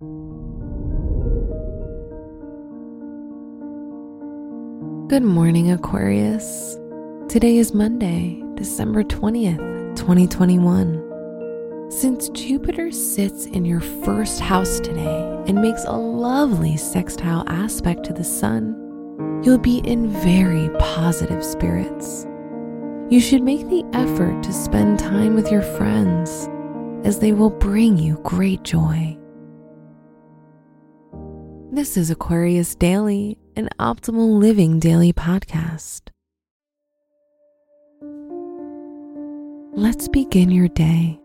Good morning, Aquarius. Today is Monday, December 20th, 2021. Since Jupiter sits in your first house today and makes a lovely sextile aspect to the Sun, you'll be in very positive spirits. You should make the effort to spend time with your friends, as they will bring you great joy. This is Aquarius Daily an optimal living daily podcast. Let's begin your day.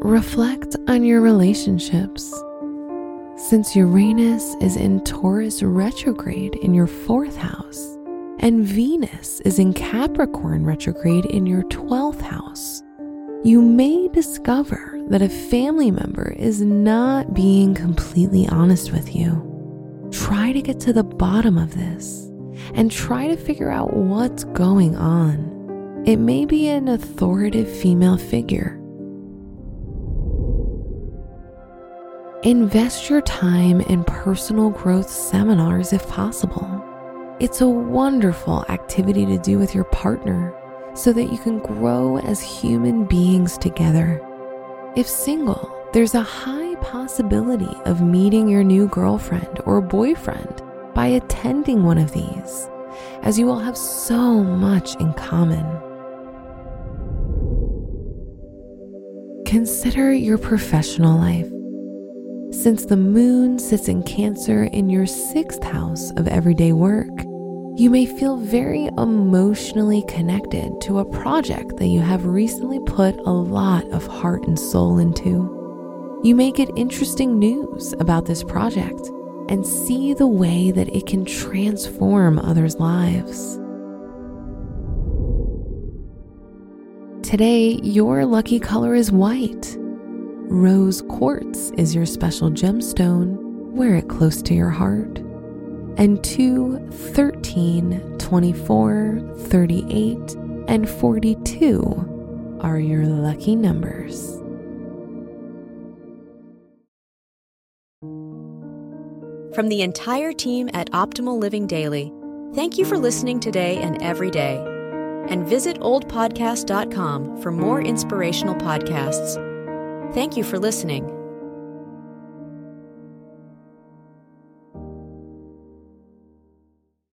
Reflect on your relationships. Since Uranus is in Taurus retrograde in your fourth house, and Venus is in Capricorn retrograde in your 12th house, you may discover that a family member is not being completely honest with you try to get to the bottom of this and try to figure out what's going on. It may be an authoritative female figure. Invest your time in personal growth seminars if possible. It's a wonderful activity to do with your partner so that you can grow as human beings together. If single, there's a high possibility of meeting your new girlfriend or boyfriend by attending one of these, as you will have so much in common. Consider your professional life. Since the moon sits in Cancer in your sixth house of everyday work, you may feel very emotionally connected to a project that you have recently put a lot of heart and soul into. You may get interesting news about this project and see the way that it can transform others' lives. Today, your lucky color is white. Rose quartz is your special gemstone. Wear it close to your heart. And 2, 13, 24, 38, and 42 are your lucky numbers. From the entire team at Optimal Living Daily, thank you for listening today and every day. And visit oldpodcast.com for more inspirational podcasts. Thank you for listening.